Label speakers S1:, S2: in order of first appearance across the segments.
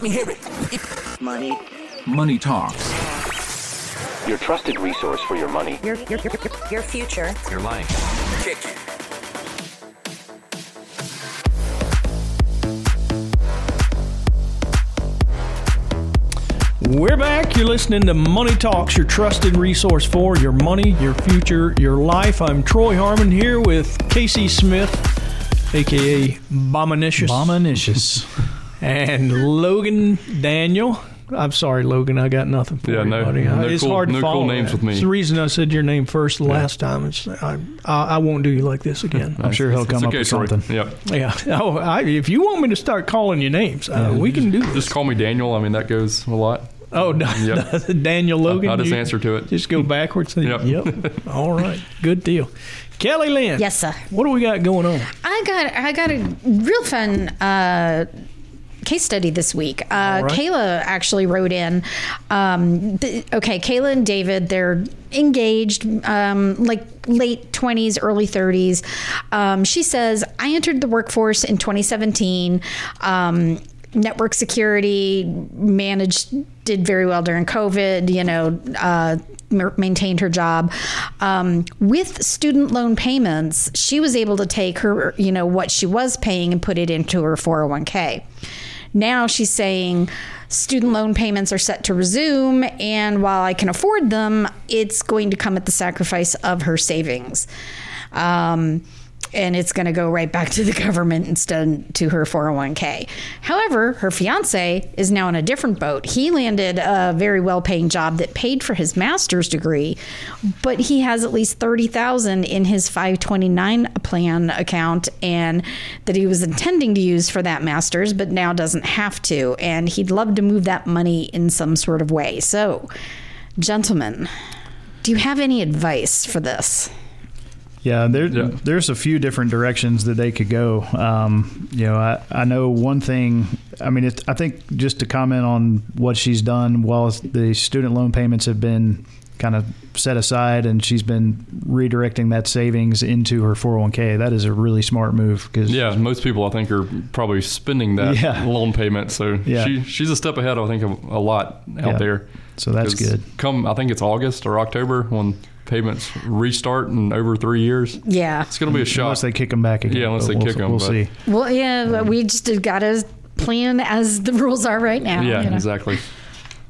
S1: Let me hear it.
S2: Money.
S3: Money Talks.
S4: Your trusted resource for your money.
S2: Your, your, your, your future.
S3: Your life.
S1: Kick it.
S5: We're back. You're listening to Money Talks, your trusted resource for your money, your future, your life. I'm Troy Harmon here with K.C. Smith, aka Bominicious,
S6: Bominicious.
S5: And Logan Daniel. I'm sorry, Logan. I got nothing for
S7: Yeah,
S5: you,
S7: no-
S5: buddy.
S7: no
S5: it's
S7: cool-
S5: hard to
S7: no cool names
S5: that.
S7: with me.
S5: It's the reason I said your name first the last time. It's, I, I, I won't do you like this again.
S6: I'm sure he'll
S7: It's
S6: come up
S7: okay,
S6: with
S7: Troy.
S6: something.
S7: Yep.
S5: yeah. Oh, I, if you want me to start calling you names, uh, we can do this.
S7: Just call me Daniel. I mean, that goes a lot.
S5: Oh,
S7: Yep.
S5: Daniel Logan.
S7: I'll just answer to it.
S5: Just go backwards. And,
S7: Yep.
S5: Yep. All right. Good deal. Kelly Lynn.
S8: Yes, sir.
S5: What do we got going on?
S8: I got I got a real fun uh, case study this week. Uh,
S5: right.
S8: Kayla actually wrote in. Um, th- okay, Kayla and David, they're engaged, um, like late twenties, early thirties. Um, she says, "I entered the workforce in 2017." Um, network security managed did very well during covid you know uh, maintained her job. Um, with student loan payments she was able to take her you know what she was paying and put it into her 401k now she's saying student loan payments are set to resume and while i can afford them it's going to come at the sacrifice of her savings. Um, and it's going to go right back to the government instead to her 401k. However, her fiance is now in a different boat. He landed a very well-paying job that paid for his master's degree, but he has at least 30,000 in his 529 plan account and that he was intending to use for that master's but now doesn't have to and he'd love to move that money in some sort of way. So, gentlemen, do you have any advice for this?
S6: Yeah, there,
S7: Yeah.
S6: there's a few different directions that they could go. Um, you know, I, I know one thing. I mean, it, I think just to comment on what she's done while the student loan payments have been kind of set aside and she's been redirecting that savings into her 401k. That is a really smart move because
S7: Yeah, most people I think are probably spending that
S6: Yeah.
S7: loan payment. So
S6: Yeah.
S7: she she's a step ahead. I think of a lot out
S6: Yeah.
S7: there.
S6: So that's good.
S7: Come, I think it's August or October when payments restart in over three years.
S8: Yeah.
S7: It's going to be a shock.
S6: unless they kick them back again.
S7: Yeah, unless they
S6: we'll,
S7: kick 'em,
S6: We'll
S7: but-
S6: see.
S8: Well, yeah, we just got to plan as the rules are right now.
S7: yeah,
S8: you know.
S7: exactly.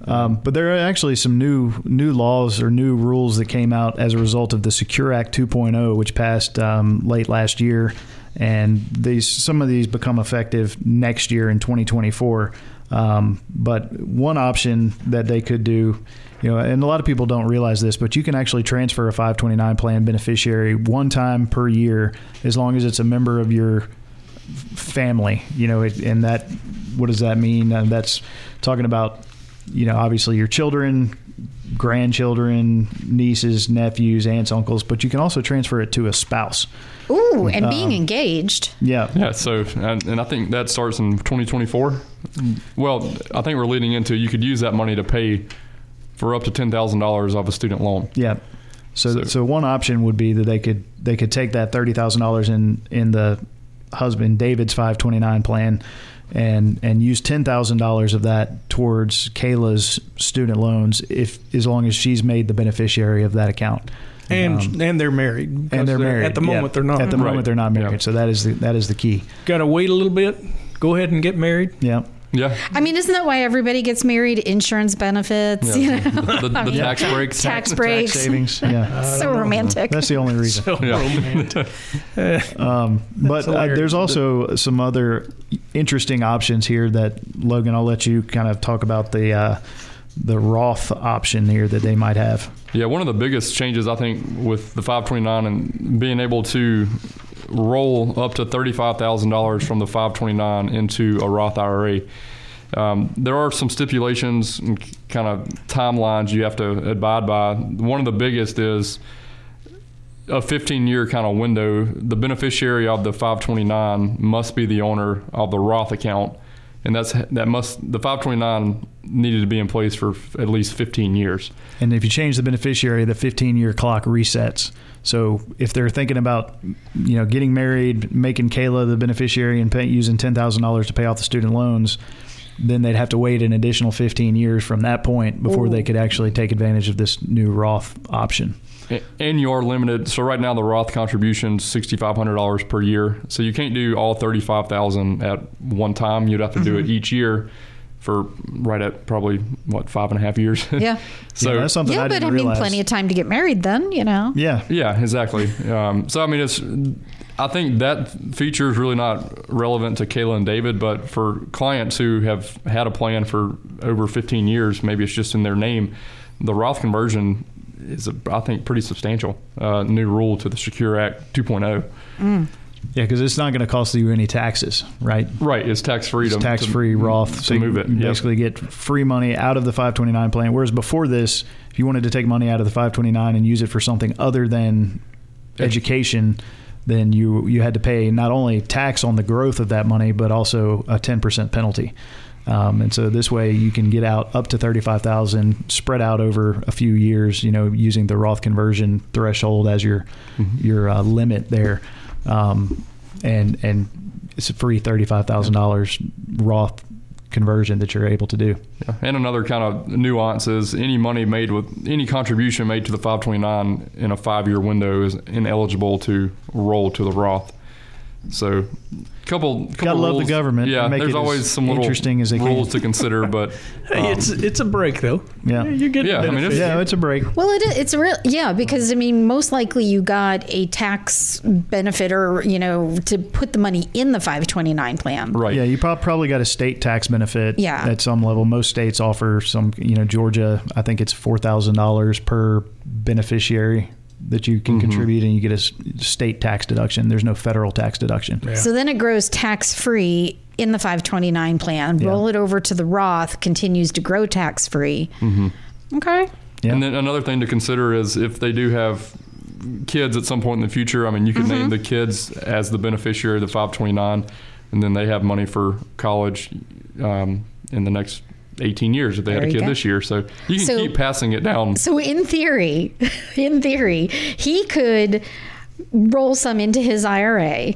S6: Um, but there are actually some new new laws or new rules that came out as a result of the Secure Act 2.0, which passed um, late last year, and these some of these become effective next year in 2024. Um, but one option that they could do, you know, and a lot of people don't realize this, but you can actually transfer a 529 plan beneficiary one time per year as long as it's a member of your family, you know, and that, what does that mean? Uh, that's talking about, you know, obviously your children, grandchildren, nieces, nephews, aunts, uncles, but you can also transfer it to a spouse.
S8: Ooh, and
S6: Um,
S8: being engaged.
S6: Yeah.
S7: Yeah, so and, and I think that starts in 2024. Well, I think we're leading into you could use that money to pay for up to ten thousand dollars off a student loan.
S6: Yeah. So,
S7: So-
S6: so, one option would be that they could they could take that thirty thousand dollars in in the husband David's five twenty nine plan, and and use ten thousand dollars of that towards Kayla's student loans if as long as she's made the beneficiary of that account.
S5: And
S6: Um,
S5: and they're married. because
S6: and they're married
S5: At the moment,
S6: Yeah.
S5: they're not.
S6: At the
S7: Right.
S6: moment, they're not married.
S7: Yeah.
S6: So that is the that is the key.
S5: Got to wait a little bit. Go ahead and get married.
S6: Yeah.
S7: Yeah,
S8: I mean, isn't that why everybody gets married? Insurance benefits, you know,
S7: the, the,
S8: I mean,
S7: tax breaks.
S8: tax breaks.
S6: Tax savings. Yeah.
S8: so romantic.
S6: That's the only reason.
S5: So
S7: Yeah.
S5: romantic.
S6: Um, but uh, there's also some other interesting options here that Logan. I'll let you kind of talk about the uh, the Roth option here that they might have.
S7: Yeah, one of the biggest changes I think with the 529 and being able to roll up to $35,000 from the 529 into a Roth IRA. Um, there are some stipulations and kind of timelines you have to abide by. One of the biggest is a 15 year kind of window. The beneficiary of the 529 must be the owner of the Roth account, and that's that must the 529 needed to be in place for f- at least 15 years.
S6: And if you change the beneficiary, the 15 year clock resets. So if they're thinking about, you know, getting married, making Kayla the beneficiary and pay, using ten thousand dollars to pay off the student loans, then they'd have to wait an additional 15 years from that point before they could actually take advantage of this new Roth option.
S7: And you are limited. So right now the Roth contribution is sixty five hundred dollars per year. So you can't do all thirty five thousand at one time. You'd have to do it
S8: Mm-hmm.
S7: each year for right at probably what five and a half years.
S8: Yeah.
S7: so
S6: yeah, that's something
S8: yeah,
S6: I
S8: but
S6: didn't
S8: I mean,
S6: realize.
S8: plenty of time to get married then, you know.
S6: yeah,
S7: Yeah, exactly. Um, so I mean, it's. I think that feature is really not relevant to Kayla and David, but for clients who have had a plan for over 15 years, maybe it's just in their name. The Roth conversion is, a, I think, pretty substantial uh, new rule to the Secure Act oh. 2.0.
S6: yeah, because it's not going to cost you any taxes, right?
S7: Right, it's tax free.
S6: It's tax free Roth.
S7: to
S6: you
S7: move it. Yep.
S6: basically get free money out of the 529 plan. Whereas before this, if you wanted to take money out of the 529 and use it for something other than education, then you you had to pay not only tax on the growth of that money, but also a 10% penalty. Um, and so this way you can get out up to 35,000 spread out over a few years, you know, using the Roth conversion threshold as your, your uh, limit there. Um, and, and it's a free $35,000 Roth conversion that you're able to do.
S7: Yeah. And another kind of nuance is any money made with any contribution made to the 529 in a five year window is ineligible to roll to the Roth. So, couple, couple
S6: Gotta love the government.
S7: Yeah,
S6: Make
S7: there's
S6: it
S7: always some little
S6: interesting as they can.
S7: rules to consider, but
S5: Hey,
S7: um,
S5: it's it's a break though.
S6: Yeah.
S5: you're getting
S7: Yeah, I mean, it's-
S6: Yeah, it's a break.
S8: Well, it is, it's a real yeah because I mean most likely you got a tax benefit or you know to put the money in the 529 plan.
S7: right.
S6: Yeah, you prob- probably got a state tax benefit
S8: Yeah.
S6: at some level. Most states offer some, you know, Georgia, I think it's $4,000 per beneficiary that you can contribute and you get a state tax deduction. There's no federal tax deduction.
S8: So then it grows tax free in the 529 plan. Roll it over to the Roth, continues to grow tax free. Okay.
S6: Yeah.
S7: And then another thing to consider is if they do have kids at some point in the future, I mean, you could
S8: Mm-hmm.
S7: name the kids as the beneficiary of the 529, and then they have money for college um, in the next 18 years if they
S8: There
S7: had a kid
S8: go.
S7: this year. So you can
S8: So-
S7: keep passing it down.
S8: So in theory, in theory, he could roll some into his IRA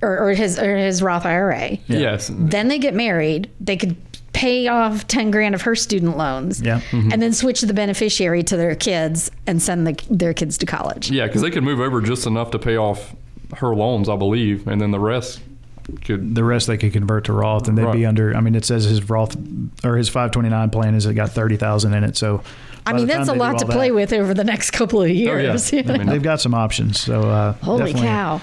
S8: or, or his or his Roth IRA.
S7: Yes.
S8: Then they get married. They could pay off 10 grand of her student loans
S6: Yeah.
S7: Mm-hmm.
S8: and then switch the beneficiary to their kids and send the, their kids to college.
S7: Yeah, because they could move over just enough to pay off her loans, I believe, and then the rest could.
S6: The rest they could convert to Roth and they'd be under, I mean, it says his Roth or his 529 plan is it got 30,000 in it. So
S8: I mean, that's a
S6: time they do
S8: lot to
S6: all
S8: play with over the next couple of years.
S7: yeah.
S8: you know?
S7: I mean,
S6: They've got some options. So, uh,
S8: Holy cow.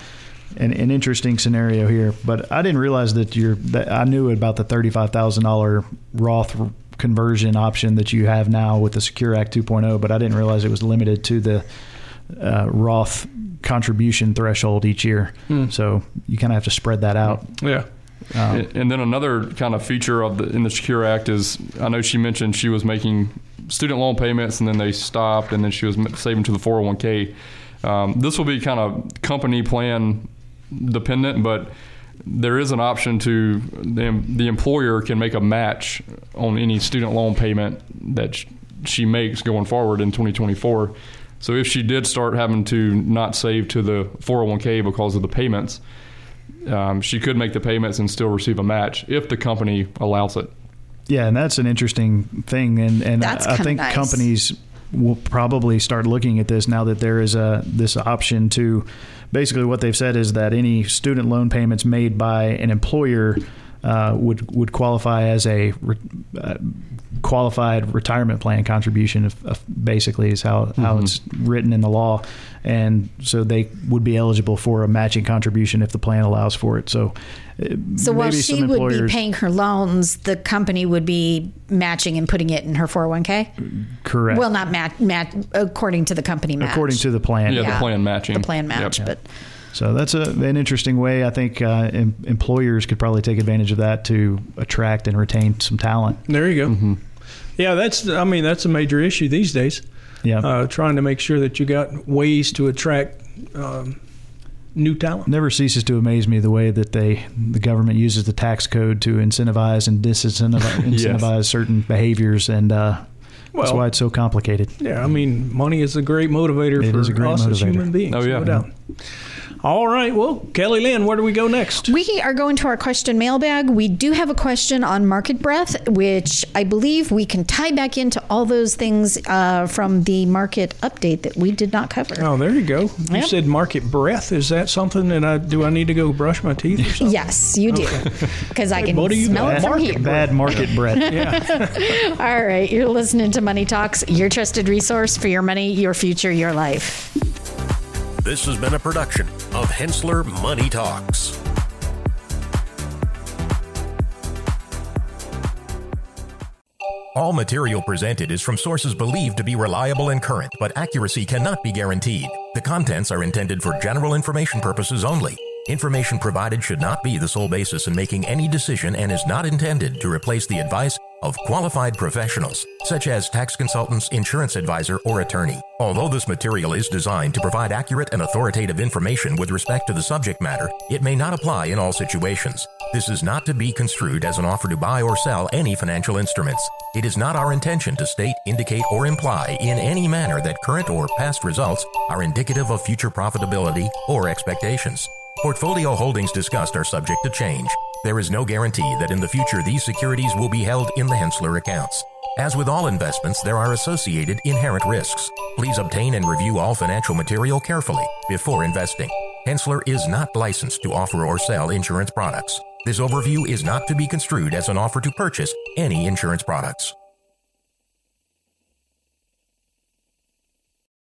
S6: An, an interesting scenario here, but I didn't realize that you're. That I knew about the thirty-five thousand dollar Roth conversion option that you have now with the Secure Act 2.0, but I didn't realize it was limited to the uh, Roth contribution threshold each year. So you kind of have to spread that out.
S5: Yeah.
S6: Um,
S7: And and then another kind of feature of the in the Secure Act is I know she mentioned she was making student loan payments and then they stopped and then she was saving to the 401k. Um, this will be kind of company plan dependent, but there is an option to the, the employer can make a match on any student loan payment that she makes going forward in 2024. So if she did start having to not save to the 401k because of the payments, um, she could make the payments and still receive a match if the company allows it.
S6: Yeah, and that's an interesting thing, and and
S8: That's
S6: I
S8: kinda
S6: think
S8: nice.
S6: companies will probably start looking at this now that there is a this option to. Basically, what they've said is that any student loan payments made by an employer uh, would would qualify as a re, uh, qualified retirement plan contribution. If, if basically, is how how
S8: Mm-hmm.
S6: it's written in the law, and so they would be eligible for a matching contribution if the plan allows for it. So. uh,
S8: So while she
S6: some
S8: would be paying her loans, the company would be matching and putting it in her 401k.
S6: correct.
S8: Well, not match, match according to the company match.
S6: according to the plan.
S7: Yeah,
S8: Yeah.
S7: the plan matching.
S8: the plan match,
S7: Yep.
S8: but
S6: So that's a, an interesting way. I think uh, em- employers could probably take advantage of that to attract and retain some talent.
S5: There you go.
S6: Mm-hmm.
S5: Yeah, that's. I mean, that's a major issue these days.
S6: Yeah.
S5: Uh, trying to make sure that you got ways to attract um, new talent.
S6: Never ceases to amaze me the way that they the government uses the tax code to incentivize and disincentivize incentivize certain behaviors, and uh, that's why it's so complicated.
S5: Yeah, I mean, money is a great motivator
S6: It
S5: for
S6: is a
S5: us as human beings.
S7: Oh, yeah.
S5: no doubt. All right. Well, Kelly Lynn, where do we go next?
S8: We are going to our question mailbag. We do have a question on market breath, which I believe we can tie back into all those things uh, from the market update that we did not cover.
S5: Oh, there you go. You
S8: Yep.
S5: said market breath. Is that something that I do? I need to go brush my teeth or something?
S8: Yes, you do, because I can
S5: buddy, you
S8: smell
S5: got
S8: it from
S5: market
S8: here.
S6: Bad market breath. yeah.
S8: All right, you're listening to Money Talks, your trusted resource for your money, your future, your life.
S1: This has been a production of Henssler Money Talks. All material presented is from sources believed to be reliable and current, but accuracy cannot be guaranteed. The contents are intended for general information purposes only. Information provided should not be the sole basis in making any decision and is not intended to replace the advice of qualified professionals, such as tax consultants, insurance advisor, or attorney. Although this material is designed to provide accurate and authoritative information with respect to the subject matter, it may not apply in all situations. This is not to be construed as an offer to buy or sell any financial instruments. It is not our intention to state, indicate, or imply in any manner that current or past results are indicative of future profitability or expectations. Portfolio holdings discussed are subject to change. There is no guarantee that in the future these securities will be held in the Henssler accounts. As with all investments, there are associated inherent risks. Please obtain and review all financial material carefully before investing. Henssler is not licensed to offer or sell insurance products. This overview is not to be construed as an offer to purchase any insurance products.